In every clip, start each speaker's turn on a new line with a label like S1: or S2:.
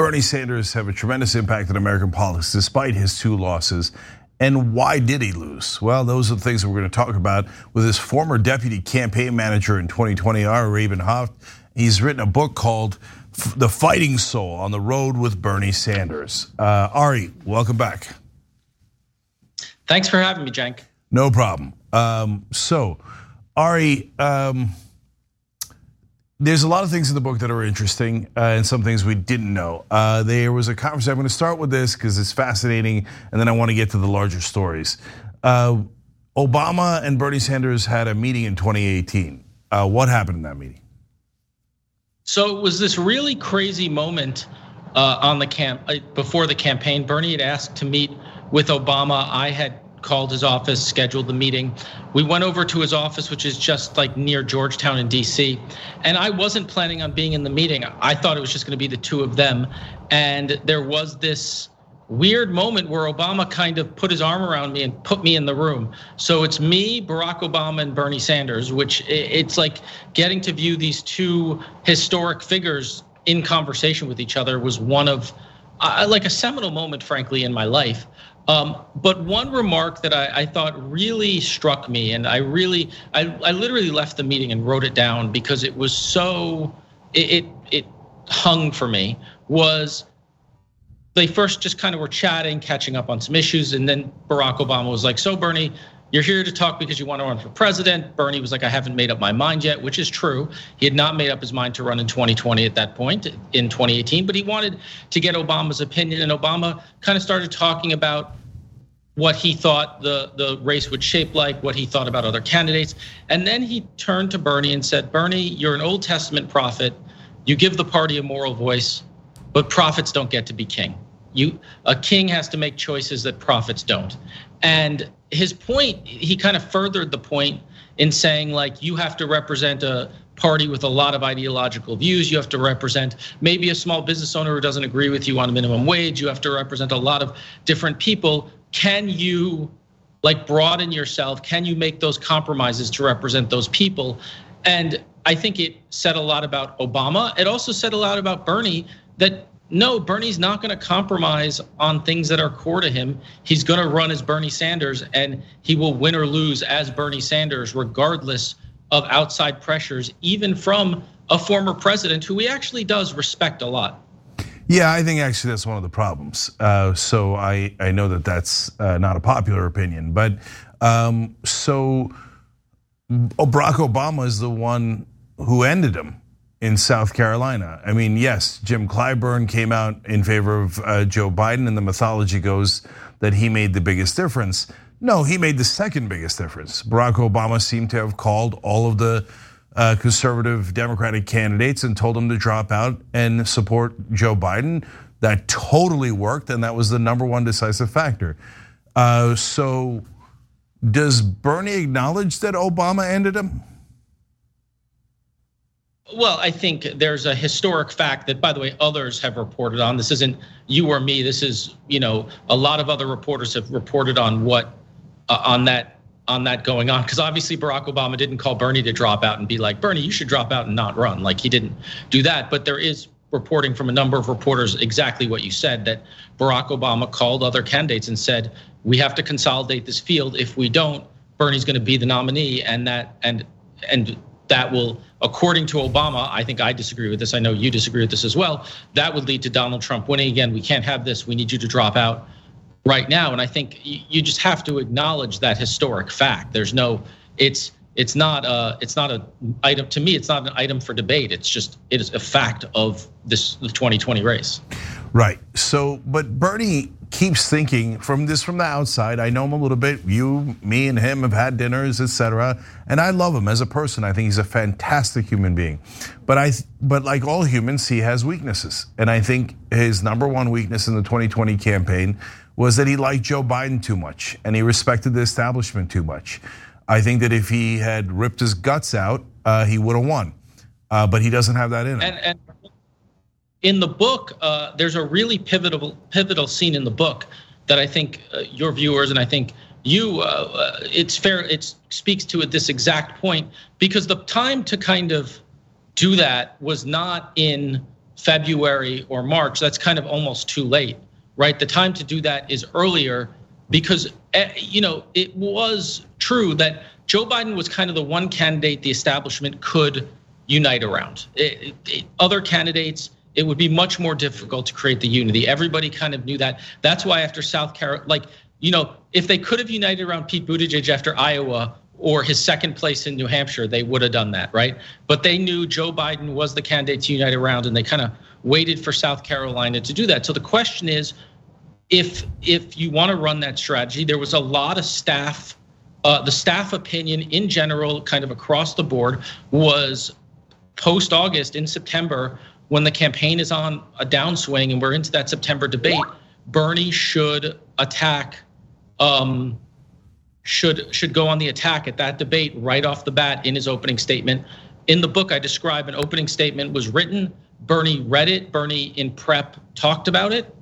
S1: Bernie Sanders have a tremendous impact on American politics despite his two losses? And why did he lose? Well, those are the things that we're going to talk about with his former deputy campaign manager in 2020, Ari Rabin-Havt. He's written a book called The Fighting Soul on the Road with Bernie Sanders. Uh, Ari, welcome back.
S2: Thanks for having me, Cenk.
S1: No problem. Um, so, Ari, um, there's a lot of things in the book that are interesting uh, and some things we didn't know. Uh, there was a conversation. I'm going to start with this because it's fascinating, and then I want to get to the larger stories. Uh, Obama and Bernie Sanders had a meeting in 2018. Uh, what happened in that meeting?
S2: So it was this really crazy moment on the camp before the campaign. Bernie had asked to meet with Obama. I had called his office, scheduled the meeting. We went over to his office, which is just like near Georgetown in DC. And I wasn't planning on being in the meeting. I thought it was just going to be the two of them. And there was this weird moment where Obama kind of put his arm around me and put me in the room. So it's me, Barack Obama, and Bernie Sanders, which it's like getting to view these two historic figures in conversation with each other was one of uh, like a seminal moment, frankly, in my life. Um, but one remark that I, I, thought really struck me, and I really, I, I literally left the meeting and wrote it down because it was so, it, it, it hung for me, was they first just kind of were chatting, catching up on some issues, and then Barack Obama was like, "So Bernie, you're here to talk because you want to run for president." Bernie was like, "I haven't made up my mind yet," which is true. He had not made up his mind to run in 2020 at that point in 2018, but he wanted to get Obama's opinion, and Obama kind of started talking about what he thought the, the race would shape like, what he thought about other candidates. And then he turned to Bernie and said, Bernie, you're an Old Testament prophet. You give the party a moral voice, but prophets don't get to be king. You a king has to make choices that prophets don't. And his point, he kind of furthered the point in saying like you have to represent a party with a lot of ideological views. You have to represent maybe a small business owner who doesn't agree with you on a minimum wage. You have to represent a lot of different people can you like broaden yourself? Can you make those compromises to represent those people? And I think it said a lot about Obama. It also said a lot about Bernie that no, Bernie's not going to compromise on things that are core to him. He's going to run as Bernie Sanders and he will win or lose as Bernie Sanders, regardless of outside pressures, even from a former president who he actually does respect a lot.
S1: Yeah, I think actually that's one of the problems. Uh, so I, I know that that's uh, not a popular opinion, but um, so Barack Obama is the one who ended him in South Carolina. I mean, yes, Jim Clyburn came out in favor of uh, Joe Biden, and the mythology goes that he made the biggest difference. No, he made the second biggest difference. Barack Obama seemed to have called all of the uh, conservative Democratic candidates and told them to drop out and support Joe Biden. That totally worked, and that was the number one decisive factor. Uh, so, does Bernie acknowledge that Obama ended him?
S2: Well, I think there's a historic fact that, by the way, others have reported on. This isn't you or me. This is, you know, a lot of other reporters have reported on what, uh, on that on that going on because obviously Barack Obama didn't call Bernie to drop out and be like Bernie you should drop out and not run like he didn't do that but there is reporting from a number of reporters exactly what you said that Barack Obama called other candidates and said we have to consolidate this field if we don't Bernie's going to be the nominee and that and and that will according to Obama I think I disagree with this I know you disagree with this as well that would lead to Donald Trump winning again we can't have this we need you to drop out right now. And I think you just have to acknowledge that historic fact. There's no, it's it's not a it's not a item to me. It's not an item for debate. It's just it is a fact of this the 2020 race.
S1: Right. So, but Bernie keeps thinking from this from the outside. I know him a little bit. You, me, and him have had dinners, etc. And I love him as a person. I think he's a fantastic human being. But I, but like all humans, he has weaknesses. And I think his number one weakness in the 2020 campaign was that he liked Joe Biden too much and he respected the establishment too much. I think that if he had ripped his guts out, uh, he would have won. Uh, but he doesn't have that in him.
S2: And, and in the book, uh, there's a really pivotal pivotal scene in the book that I think uh, your viewers and I think you, uh, uh, it's fair. It speaks to at this exact point because the time to kind of do that was not in February or March, that's kind of almost too late, right? The time to do that is earlier because eh, you know it was true that Joe Biden was kind of the one candidate the establishment could unite around. It, it, other candidates, it would be much more difficult to create the unity. Everybody kind of knew that. That's why after South Carolina, like you know, if they could have united around Pete Buttigieg after Iowa or his second place in New Hampshire, they would have done that, right? But they knew Joe Biden was the candidate to unite around, and they kind of waited for South Carolina to do that. So the question is, if if you want to run that strategy, there was a lot of staff. Uh, the staff opinion in general, kind of across the board, was post August in September when the campaign is on a downswing and we're into that September debate. Bernie should attack um, should should go on the attack at that debate right off the bat in his opening statement. In the book, I describe an opening statement was written. Bernie read it. Bernie in prep talked about it.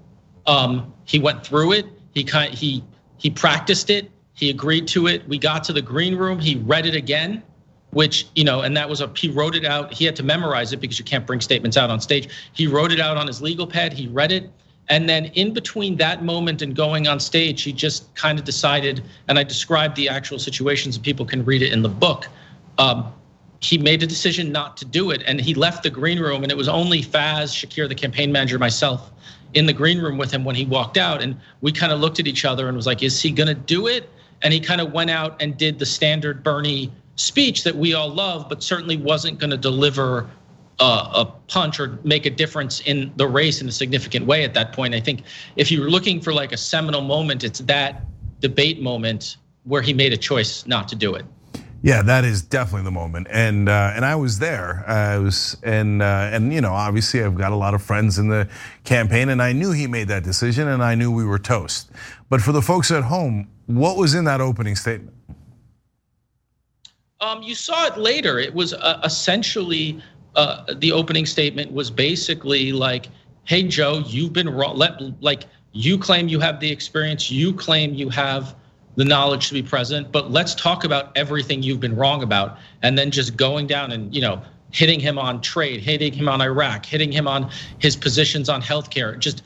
S2: Um, he went through it. He kind he he practiced it. He agreed to it. We got to the green room. He read it again, which you know, and that was a he wrote it out. He had to memorize it because you can't bring statements out on stage. He wrote it out on his legal pad. He read it. And then in between that moment and going on stage, he just kind of decided, and I described the actual situations, and people can read it in the book. Um, he made a decision not to do it, and he left the green room, and it was only Faiz, Shakir, the campaign manager, myself, in the green room with him when he walked out, and we kind of looked at each other and was like, "Is he going to do it?" And he kind of went out and did the standard Bernie speech that we all love, but certainly wasn't going to deliver a punch or make a difference in the race in a significant way at that point. I think if you're looking for like a seminal moment, it's that debate moment where he made a choice not to do it.
S1: Yeah, that is definitely the moment, and uh, and I was there. I was, and uh, and you know, obviously, I've got a lot of friends in the campaign, and I knew he made that decision, and I knew we were toast. But for the folks at home, what was in that opening statement?
S2: Um, you saw it later. It was uh, essentially uh, the opening statement was basically like, "Hey Joe, you've been wrong. Let like you claim you have the experience, you claim you have the knowledge to be president, but let's talk about everything you've been wrong about." And then just going down and you know hitting him on trade, hitting him on Iraq, hitting him on his positions on healthcare, just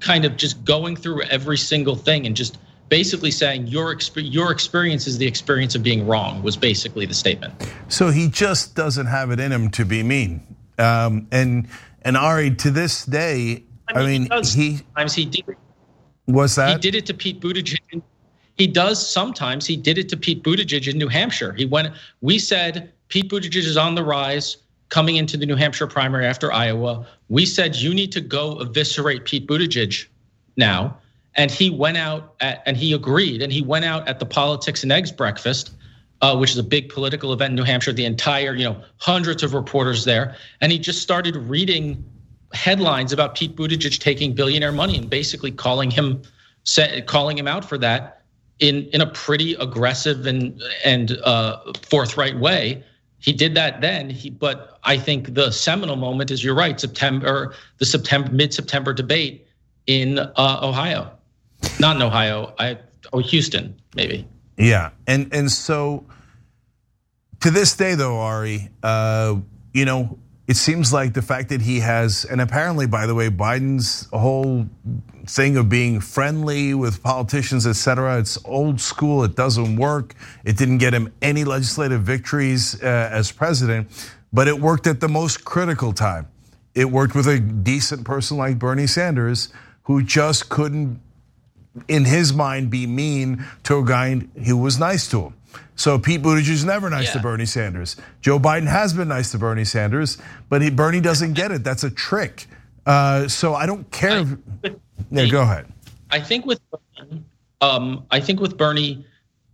S2: kind of just going through every single thing and just basically saying your exp- your experience is the experience of being wrong was basically the statement.
S1: So he just doesn't have it in him to be mean. Um, and and Ari, to this day, I mean, I mean he,
S2: he sometimes he did.
S1: What's that?
S2: He did it to Pete Buttigieg. He does sometimes. He did it to Pete Buttigieg in New Hampshire. He went. We said Pete Buttigieg is on the rise coming into the New Hampshire primary after Iowa. We said you need to go eviscerate Pete Buttigieg now and he went out at, and he agreed and he went out at the politics and eggs breakfast uh, which is a big political event in new hampshire the entire you know hundreds of reporters there and he just started reading headlines about pete buttigieg taking billionaire money and basically calling him calling him out for that in in a pretty aggressive and and uh, forthright way he did that then he but i think the seminal moment is you're right september the september mid-september debate in uh, ohio not in Ohio. I oh Houston maybe.
S1: Yeah, and and so to this day though, Ari, uh, you know, it seems like the fact that he has, and apparently, by the way, Biden's whole thing of being friendly with politicians, et cetera, it's old school. It doesn't work. It didn't get him any legislative victories uh, as president, but it worked at the most critical time. It worked with a decent person like Bernie Sanders, who just couldn't in his mind, be mean to a guy who was nice to him. So Pete Buttigieg is never nice yeah. to Bernie Sanders. Joe Biden has been nice to Bernie Sanders, but he, Bernie doesn't get it. That's a trick. Uh, so I don't care. I, if, yeah, go ahead.
S2: I think with um, I think with Bernie,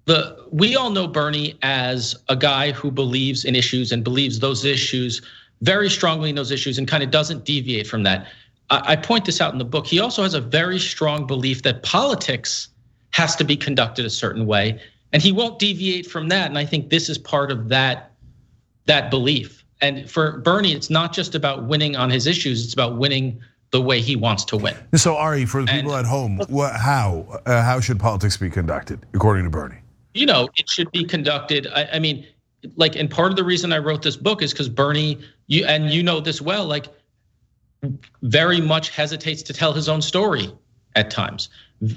S2: the we all know Bernie as a guy who believes in issues and believes those issues very strongly in those issues and kind of doesn't deviate from that. I point this out in the book. He also has a very strong belief that politics has to be conducted a certain way, and he won't deviate from that. And I think this is part of that that belief. And for Bernie, it's not just about winning on his issues; it's about winning the way he wants to win.
S1: So, Ari, for the people and, at home, what, how uh, how should politics be conducted according to Bernie?
S2: You know, it should be conducted. I, I mean, like, and part of the reason I wrote this book is because Bernie, you and you know this well, like very much hesitates to tell his own story at times,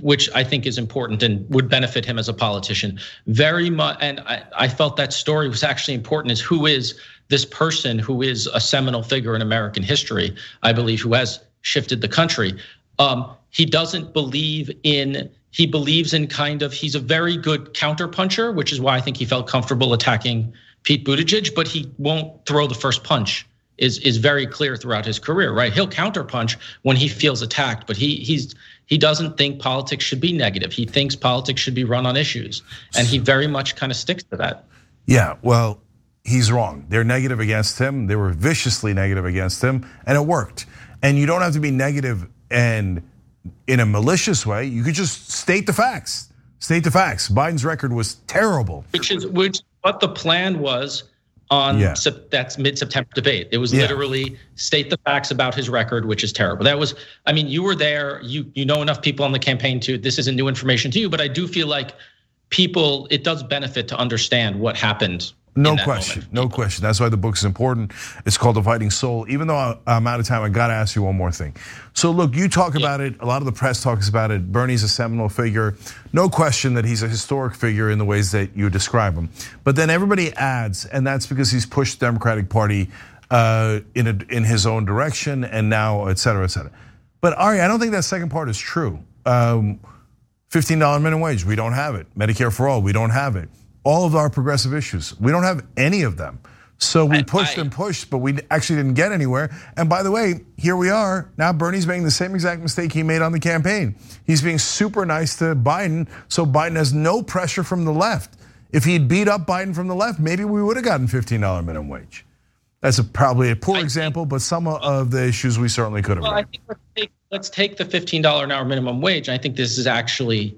S2: which I think is important and would benefit him as a politician. Very much, and I, I felt that story was actually important. Is who is this person who is a seminal figure in American history? I believe who has shifted the country. Um, he doesn't believe in. He believes in kind of. He's a very good counterpuncher, which is why I think he felt comfortable attacking Pete Buttigieg, but he won't throw the first punch is is very clear throughout his career, right? He'll counterpunch when he feels attacked, but he he's he doesn't think politics should be negative. He thinks politics should be run on issues, and he very much kind of sticks to that.
S1: Yeah, well, he's wrong. They're negative against him. They were viciously negative against him, and it worked. And you don't have to be negative and in a malicious way. You could just state the facts. State the facts. Biden's record was terrible.
S2: Which is which what the plan was on yeah. that's mid-September debate. It was yeah. literally state the facts about his record, which is terrible. That was, I mean, you were there. You you know enough people on the campaign to. This isn't new information to you, but I do feel like people. It does benefit to understand what happened
S1: no question, moment. no question. That's why the book is important. It's called The Fighting Soul. Even though I'm out of time, I got to ask you one more thing. So, look, you talk yeah. about it. A lot of the press talks about it. Bernie's a seminal figure. No question that he's a historic figure in the ways that you describe him. But then everybody adds, and that's because he's pushed the Democratic Party uh, in a, in his own direction, and now, et cetera, et cetera. But Ari, I don't think that second part is true. Um, $15 minimum wage, we don't have it. Medicare for all, we don't have it all of our progressive issues. We don't have any of them. So we pushed I, and pushed, but we actually didn't get anywhere. And by the way, here we are. Now Bernie's making the same exact mistake he made on the campaign. He's being super nice to Biden, so Biden has no pressure from the left. If he'd beat up Biden from the left, maybe we would have gotten $15 minimum wage. That's a, probably a poor I example, think, but some of the issues we certainly could have.
S2: Well, I think let's take, let's take the $15 an hour minimum wage. I think this is actually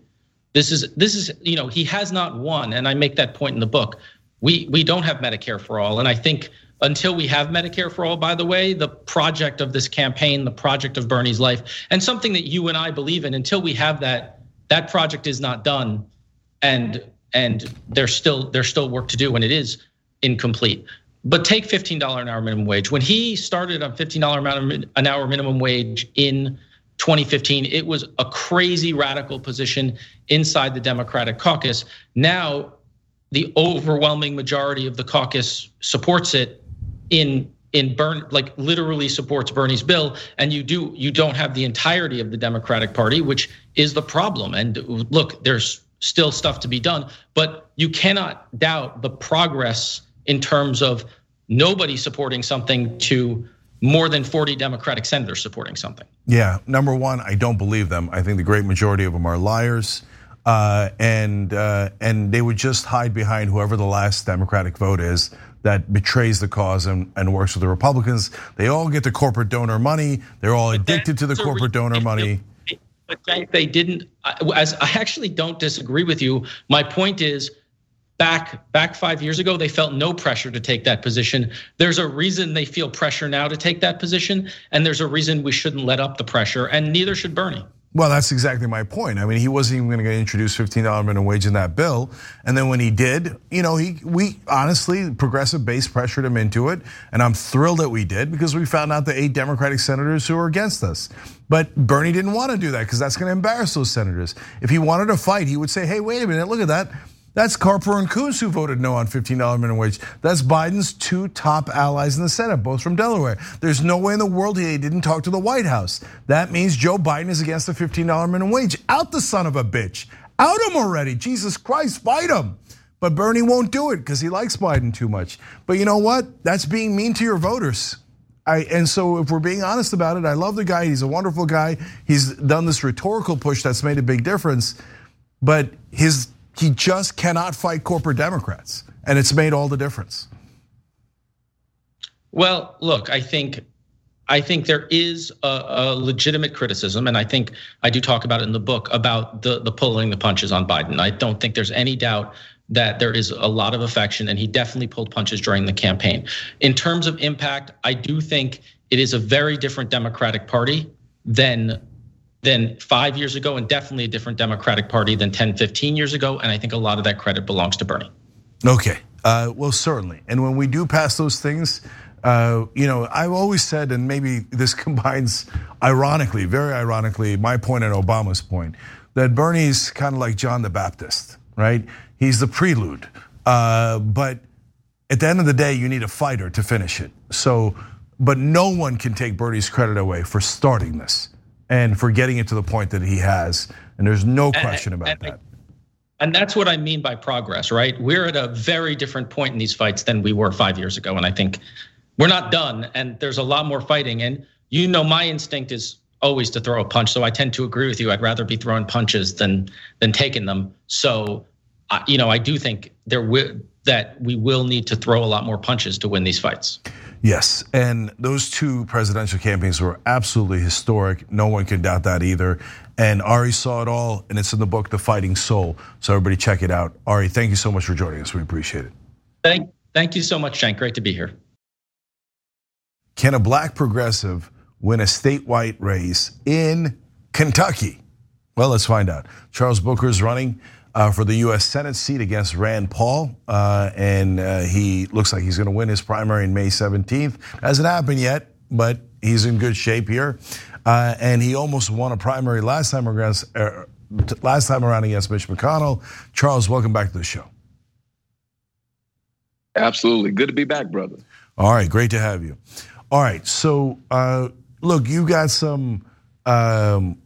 S2: this is this is you know he has not won, and I make that point in the book. We we don't have Medicare for all, and I think until we have Medicare for all, by the way, the project of this campaign, the project of Bernie's life, and something that you and I believe in, until we have that, that project is not done, and and there's still there's still work to do, and it is incomplete. But take $15 an hour minimum wage. When he started on $15 an hour minimum wage in 2015. It was a crazy radical position inside the Democratic caucus. Now, the overwhelming majority of the caucus supports it in in burn like literally supports Bernie's bill and you do you don't have the entirety of the Democratic Party which is the problem and look there's still stuff to be done but you cannot doubt the progress in terms of nobody supporting something to more than 40 Democratic senators supporting something.
S1: Yeah, number one, I don't believe them. I think the great majority of them are liars. Uh, and uh, and they would just hide behind whoever the last Democratic vote is that betrays the cause and, and works with the Republicans. They all get the corporate donor money. They're all addicted to the corporate donor money.
S2: But they didn't. As I actually don't disagree with you. My point is back back 5 years ago they felt no pressure to take that position there's a reason they feel pressure now to take that position and there's a reason we shouldn't let up the pressure and neither should Bernie
S1: well, that's exactly my point. I mean, he wasn't even going to introduce $15 minimum wage in that bill. And then when he did, you know, he we honestly, progressive base pressured him into it. And I'm thrilled that we did because we found out the eight Democratic senators who were against us. But Bernie didn't want to do that because that's going to embarrass those senators. If he wanted to fight, he would say, hey, wait a minute, look at that. That's Carper and Coons who voted no on $15 minimum wage. That's Biden's two top allies in the Senate, both from Delaware. There's no way in the world he didn't talk to the White House. That means Joe Biden is against the $15 minimum wage. Out the son of a bitch. Out him already. Jesus Christ, fight him. But Bernie won't do it because he likes Biden too much. But you know what? That's being mean to your voters. I, and so, if we're being honest about it, I love the guy. He's a wonderful guy. He's done this rhetorical push that's made a big difference. But his he just cannot fight corporate Democrats, and it's made all the difference.
S2: Well, look, I think I think there is a, legitimate criticism, and I think I do talk about it in the book about the the pulling the punches on Biden. I don't think there's any doubt that there is a lot of affection, and he definitely pulled punches during the campaign. In terms of impact, I do think it is a very different Democratic Party than than five years ago, and definitely a different Democratic Party than 10, 15 years ago. And I think a lot of that credit belongs to Bernie.
S1: Okay. Uh, well, certainly. And when we do pass those things, Uh, you know, I've always said, and maybe this combines ironically, very ironically, my point and Obama's point, that Bernie's kind of like John the Baptist, right? He's the prelude. Uh, but at the end of the day, you need a fighter to finish it. So, but no one can take Bernie's credit away for starting this and for getting it to the point that he has. And there's no question about and, that.
S2: And that's what I mean by progress, right? We're at a very different point in these fights than we were five years ago. And I think we're not done and there's a lot more fighting. And you know, my instinct is always to throw a punch. So I tend to agree with you. I'd rather be throwing punches than than taking them. So, you know, I do think there will that we will need to throw a lot more punches to win these fights.
S1: Yes, and those two presidential campaigns were absolutely historic. No one can doubt that either. And Ari saw it all, and it's in the book, The Fighting Soul. So everybody check it out. Ari, thank you so much for joining us. We appreciate it.
S2: Thank, thank you so much, Cenk. Great to be here.
S1: Can a black progressive win a statewide race in Kentucky? Well, let's find out. Charles Booker is running for the U.S. Senate seat against Rand Paul, uh, and uh, he looks like he's going to win his primary in May 17th. Hasn't happened yet, but he's in good shape here. and he almost won a primary last time against last time around against Mitch McConnell. Charles, welcome back to the show.
S3: Absolutely, good to be back, brother.
S1: All right, great to have you. All right, so uh, look, you got some, um,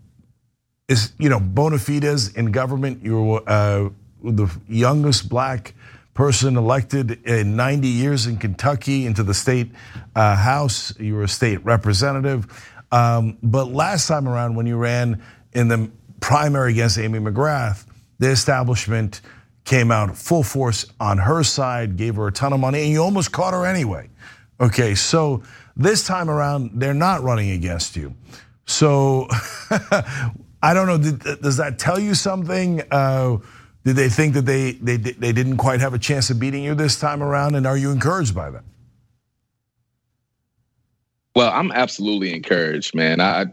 S1: is you know, bona fides in government. You're uh, the youngest black person elected in 90 years in Kentucky into the state uh, house. You were a state representative, um, but last time around when you ran in the primary against Amy McGrath, the establishment came out full force on her side, gave her a ton of money, and you almost caught her anyway. Okay, so this time around, they're not running against you. So I don't know. Does that tell you something? Uh, did they think that they, they they didn't quite have a chance of beating you this time around? And are you encouraged by that?
S3: Well, I'm absolutely encouraged, man. I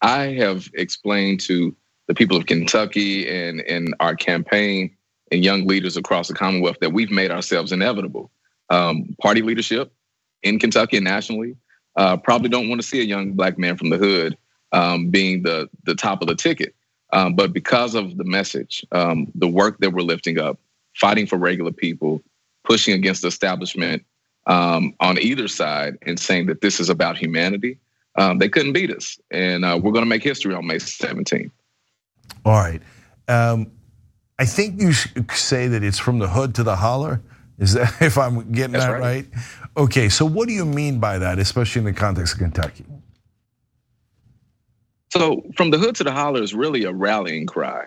S3: I have explained to the people of Kentucky and and our campaign and young leaders across the Commonwealth that we've made ourselves inevitable. Um, party leadership in Kentucky and nationally uh, probably don't want to see a young black man from the hood um, being the the top of the ticket. Um, but because of the message, um, the work that we're lifting up, fighting for regular people, pushing against the establishment um, on either side, and saying that this is about humanity, um, they couldn't beat us, and uh, we're going to make history on May 17th.
S1: All right. Um, I think you say that it's from the hood to the holler. Is that if I'm getting That's that right. right? Okay, so what do you mean by that, especially in the context of Kentucky?
S3: So, from the hood to the holler is really a rallying cry.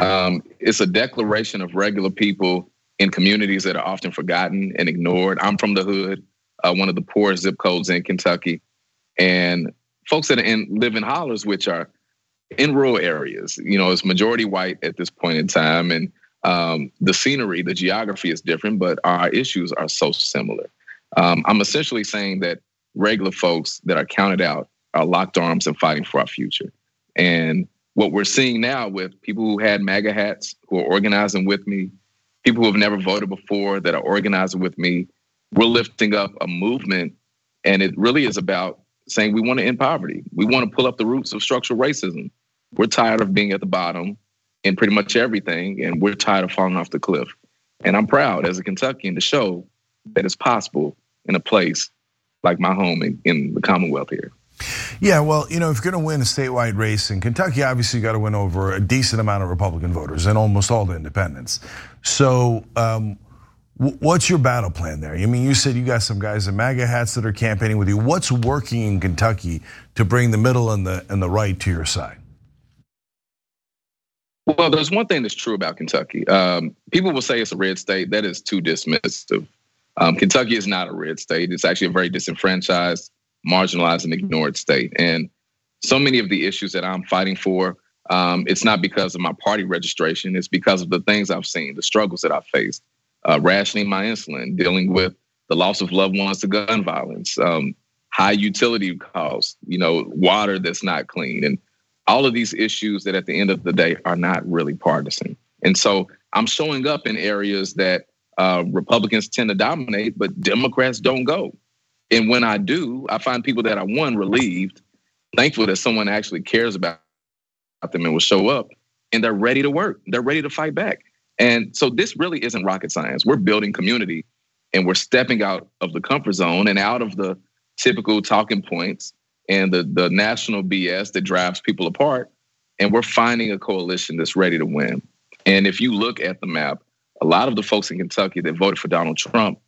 S3: Um, it's a declaration of regular people in communities that are often forgotten and ignored. I'm from the hood, uh, one of the poorest zip codes in Kentucky, and folks that in, live in hollers, which are in rural areas. You know, it's majority white at this point in time, and um, the scenery, the geography is different, but our issues are so similar. Um, I'm essentially saying that regular folks that are counted out are locked arms and fighting for our future. And what we're seeing now with people who had MAGA hats, who are organizing with me, people who have never voted before that are organizing with me, we're lifting up a movement. And it really is about saying we want to end poverty. We want to pull up the roots of structural racism. We're tired of being at the bottom in pretty much everything, and we're tired of falling off the cliff. And I'm proud as a Kentuckian to show that it's possible in a place like my home in, in the Commonwealth here.
S1: Yeah, well, you know, if you're going to win a statewide race in Kentucky, obviously you got to win over a decent amount of Republican voters and almost all the independents. So, um, what's your battle plan there? I mean, you said you got some guys in MAGA hats that are campaigning with you. What's working in Kentucky to bring the middle and the and the right to your side?
S3: Well, there's one thing that's true about Kentucky. Um, people will say it's a red state. That is too dismissive. Um, Kentucky is not a red state. It's actually a very disenfranchised, marginalized, and ignored state. And so many of the issues that I'm fighting for, um, it's not because of my party registration. It's because of the things I've seen, the struggles that I've faced, uh, rationing my insulin, dealing with the loss of loved ones to gun violence, um, high utility costs, you know, water that's not clean, and all of these issues that at the end of the day are not really partisan. And so I'm showing up in areas that uh, Republicans tend to dominate, but Democrats don't go. And when I do, I find people that are one relieved, thankful that someone actually cares about them and will show up, and they're ready to work. They're ready to fight back. And so this really isn't rocket science. We're building community and we're stepping out of the comfort zone and out of the typical talking points and the, the national BS that drives people apart. And we're finding a coalition that's ready to win. And if you look at the map, a lot of the folks in Kentucky that voted for Donald Trump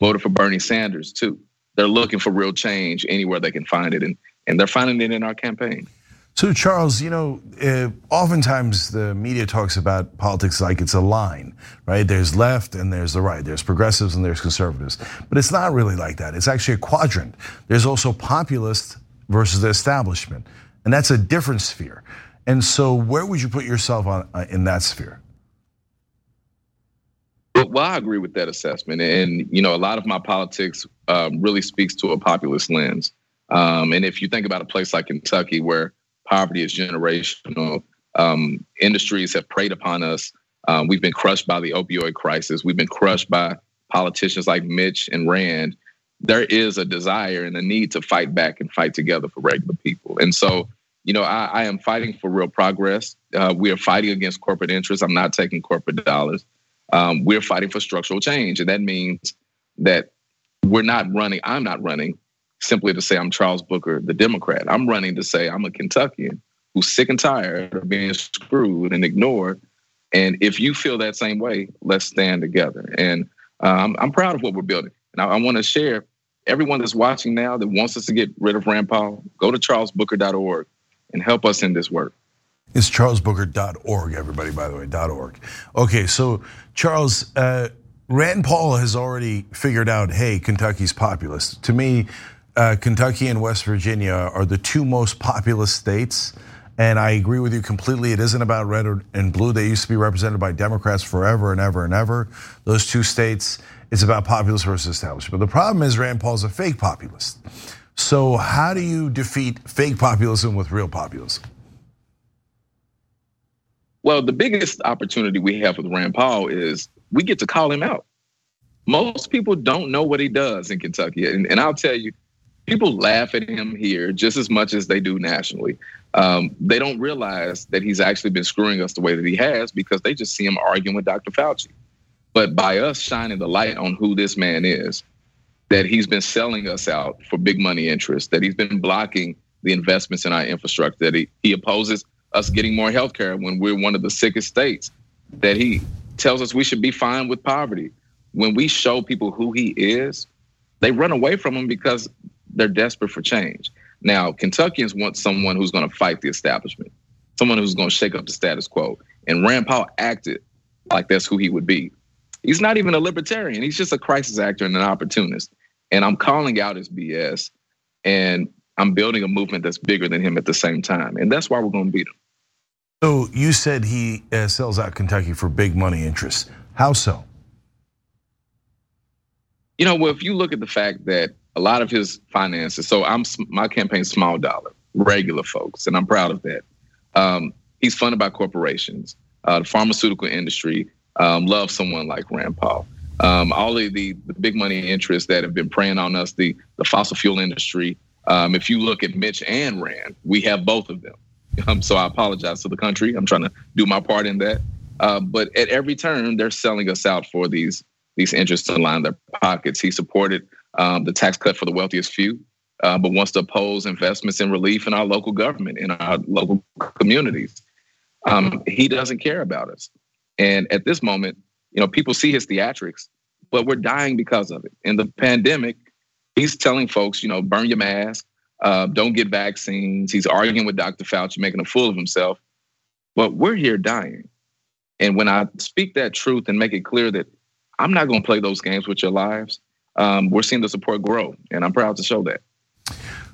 S3: voted for Bernie Sanders too. They're looking for real change anywhere they can find it, and, and they're finding it in our campaign.
S1: So, Charles, you know, uh, oftentimes the media talks about politics like it's a line, right? There's left and there's the right, there's progressives and there's conservatives. But it's not really like that. It's actually a quadrant. There's also populist versus the establishment, and that's a different sphere. And so, where would you put yourself on uh, in that sphere?
S3: Well, I agree with that assessment, and you know, a lot of my politics um, really speaks to a populist lens. Um, and if you think about a place like Kentucky, where poverty is generational, um, industries have preyed upon us. Um, we've been crushed by the opioid crisis. We've been crushed by politicians like Mitch and Rand. There is a desire and a need to fight back and fight together for regular people. And so, you know, I, I am fighting for real progress. Uh, we are fighting against corporate interests. I'm not taking corporate dollars um, we're fighting for structural change. And that means that we're not running, I'm not running simply to say I'm Charles Booker, the Democrat. I'm running to say I'm a Kentuckian who's sick and tired of being screwed and ignored. And if you feel that same way, let's stand together. And um, I'm proud of what we're building. And I, I want to share everyone that's watching now that wants us to get rid of Rand Paul, go to charlesbooker.org and help us in this work.
S1: It's charlesbooker.org, everybody, by the way, .org. Okay, so Charles, uh, Rand Paul has already figured out, hey, Kentucky's populist. To me, uh, Kentucky and West Virginia are the two most populous states. And I agree with you completely. It isn't about red and blue. They used to be represented by Democrats forever and ever and ever. Those two states, it's about populist versus establishment. But the problem is Rand Paul's a fake populist. So how do you defeat fake populism with real populism?
S3: Well, the biggest opportunity we have with Rand Paul is we get to call him out. Most people don't know what he does in Kentucky. And, and I'll tell you, people laugh at him here just as much as they do nationally. Um, they don't realize that he's actually been screwing us the way that he has because they just see him arguing with Dr. Fauci. But by us shining the light on who this man is, that he's been selling us out for big money interests, that he's been blocking the investments in our infrastructure, that he, he opposes us getting more health care when we're one of the sickest states, that he tells us we should be fine with poverty. When we show people who he is, they run away from him because they're desperate for change. Now, Kentuckians want someone who's going to fight the establishment, someone who's going to shake up the status quo. And Rand Paul acted like that's who he would be. He's not even a libertarian. He's just a crisis actor and an opportunist. And I'm calling out his BS. And I'm building a movement that's bigger than him at the same time. And that's why we're going to beat him.
S1: So you said he uh, sells out Kentucky for big money interests. How so?
S3: You know, well, if you look at the fact that a lot of his finances, so I'm my campaign small dollar, regular folks, and I'm proud of that. Um, he's funded by corporations. Uh, the pharmaceutical industry um, loves someone like Rand Paul. Um, all of the, the, big money interests that have been preying on us, the, the fossil fuel industry. Um, if you look at Mitch and Rand, we have both of them. Um, so I apologize to the country. I'm trying to do my part in that. Uh, but at every turn, they're selling us out for these these interests to line their pockets. He supported um, the tax cut for the wealthiest few, uh, but wants to oppose investments in relief in our local government, in our local communities. Um, he doesn't care about us. And at this moment, you know, people see his theatrics, but we're dying because of it. In the pandemic, he's telling folks, you know, burn your mask, uh, don't get vaccines. He's arguing with Dr. Fauci, making a fool of himself. But we're here dying. And when I speak that truth and make it clear that I'm not going to play those games with your lives, um, we're seeing the support grow. And I'm proud to show that.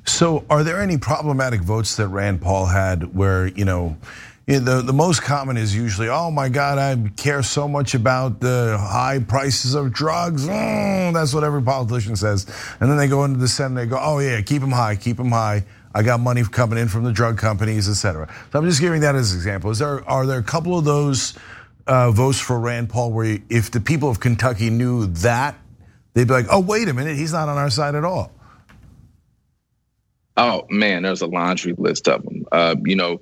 S1: So, are there any problematic votes that Rand Paul had where, you know, the, the most common is usually, oh my God, I care so much about the high prices of drugs. Mm, that's what every politician says. And then they go into the Senate and they go, oh yeah, keep them high, keep them high. I got money coming in from the drug companies, et cetera. So I'm just giving that as an example. Is there are there a couple of those uh, votes for Rand Paul where if the people of Kentucky knew that, they'd be like, oh wait a minute, he's not on our side at all.
S3: Oh man, there's a laundry list of them. Uh, you know,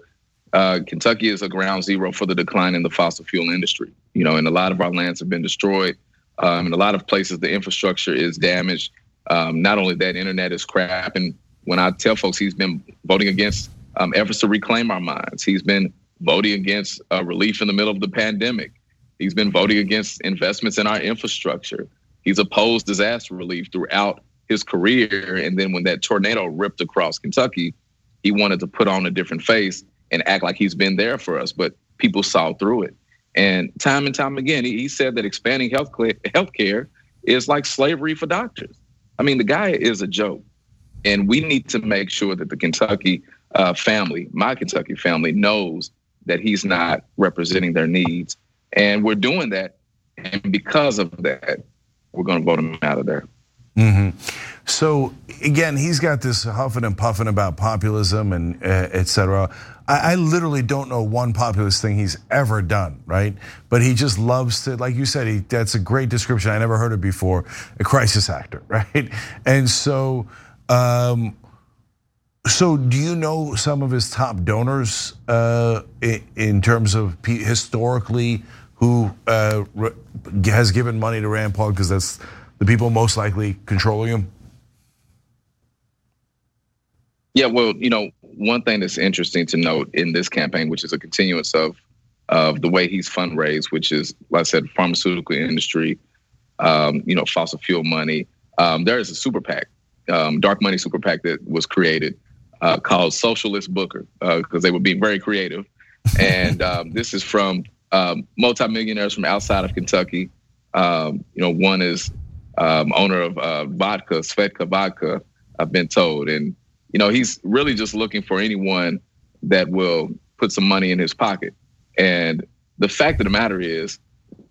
S3: uh, Kentucky is a ground zero for the decline in the fossil fuel industry. You know, and a lot of our lands have been destroyed. Um, in a lot of places, the infrastructure is damaged. Um, not only that, internet is crap. And when I tell folks he's been voting against um, efforts to reclaim our mines, he's been voting against uh, relief in the middle of the pandemic. He's been voting against investments in our infrastructure. He's opposed disaster relief throughout his career. And then when that tornado ripped across Kentucky, he wanted to put on a different face and act like he's been there for us. But people saw through it. And time and time again, he, said that expanding health care is like slavery for doctors. I mean, the guy is a joke. And we need to make sure that the Kentucky uh, family, my Kentucky family, knows that he's not representing their needs. And we're doing that. And because of that, we're going to vote him out of there.
S1: Mm-hmm. So again, he's got this huffing and puffing about populism and uh, et cetera. I, I, literally don't know one populist thing he's ever done, right? But he just loves to, like you said, he, that's a great description. I never heard it before. A crisis actor, right? And so, um, so do you know some of his top donors uh, in terms of historically who uh, has given money to Rand Paul because that's the people most likely controlling him?
S3: Yeah, well, you know, one thing that's interesting to note in this campaign, which is a continuance of of the way he's fundraised, which is, like I said, pharmaceutical industry, um, you know, fossil fuel money. Um, there is a super PAC, um, dark money super PAC that was created uh, called Socialist Booker because uh, they were being very creative. And um, this is from um, multimillionaires from outside of Kentucky. Um, you know, one is um, owner of uh, vodka, Svedka Vodka, I've been told. And, you know, he's really just looking for anyone that will put some money in his pocket. And the fact of the matter is,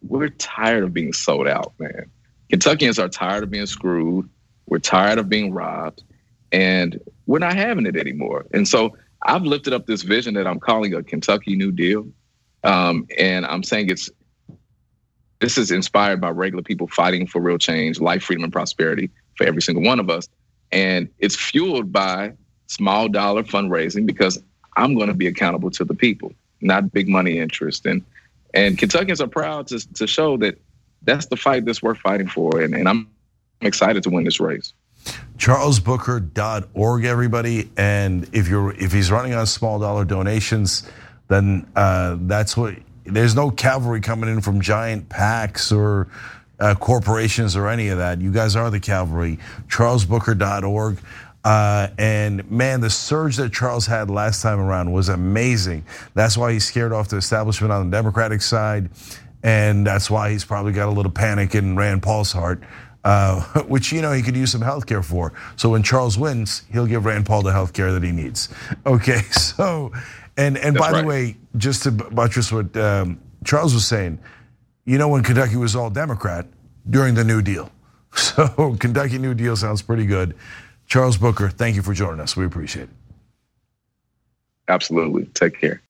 S3: we're tired of being sold out, man. Kentuckians are tired of being screwed. We're tired of being robbed. And we're not having it anymore. And so I've lifted up this vision that I'm calling a Kentucky New Deal. Um, and I'm saying it's this is inspired by regular people fighting for real change, life, freedom, and prosperity for every single one of us. And it's fueled by small dollar fundraising because I'm going to be accountable to the people, not big money interest. And and Kentuckians are proud to to show that that's the fight that's worth fighting for. And, and I'm excited to win this race.
S1: CharlesBooker.org, everybody. And if you're if he's running on small dollar donations, then uh, that's what there's no cavalry coming in from giant PACs or uh, corporations or any of that. You guys are the cavalry. CharlesBooker.org. Uh, and man, the surge that Charles had last time around was amazing. That's why he scared off the establishment on the Democratic side. And that's why he's probably got a little panic in Rand Paul's heart, uh, which, you know, he could use some health care for. So when Charles wins, he'll give Rand Paul the health care that he needs. Okay, so and and That's by right. the way, just to buttress what um, Charles was saying, you know when Kentucky was all Democrat during the New Deal. So Kentucky New Deal sounds pretty good. Charles Booker, thank you for joining us. We appreciate it.
S3: Absolutely. Take care.